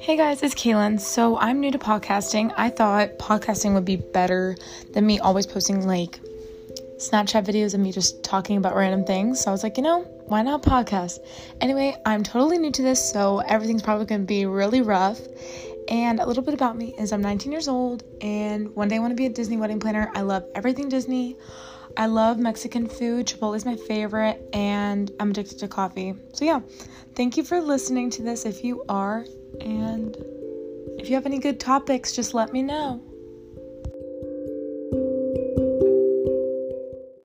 Hey guys, it's Kaylin. So I'm new to podcasting. I thought podcasting would be better than me always posting like Snapchat videos of me just talking about random things. So I was like, you know, why not podcast? Anyway, I'm totally new to this, so everything's probably going to be really rough. And a little bit about me is I'm 19 years old, and one day I want to be a Disney wedding planner. I love everything Disney. I love Mexican food. Chipotle is my favorite, and I'm addicted to coffee. So, yeah, thank you for listening to this if you are. And if you have any good topics, just let me know.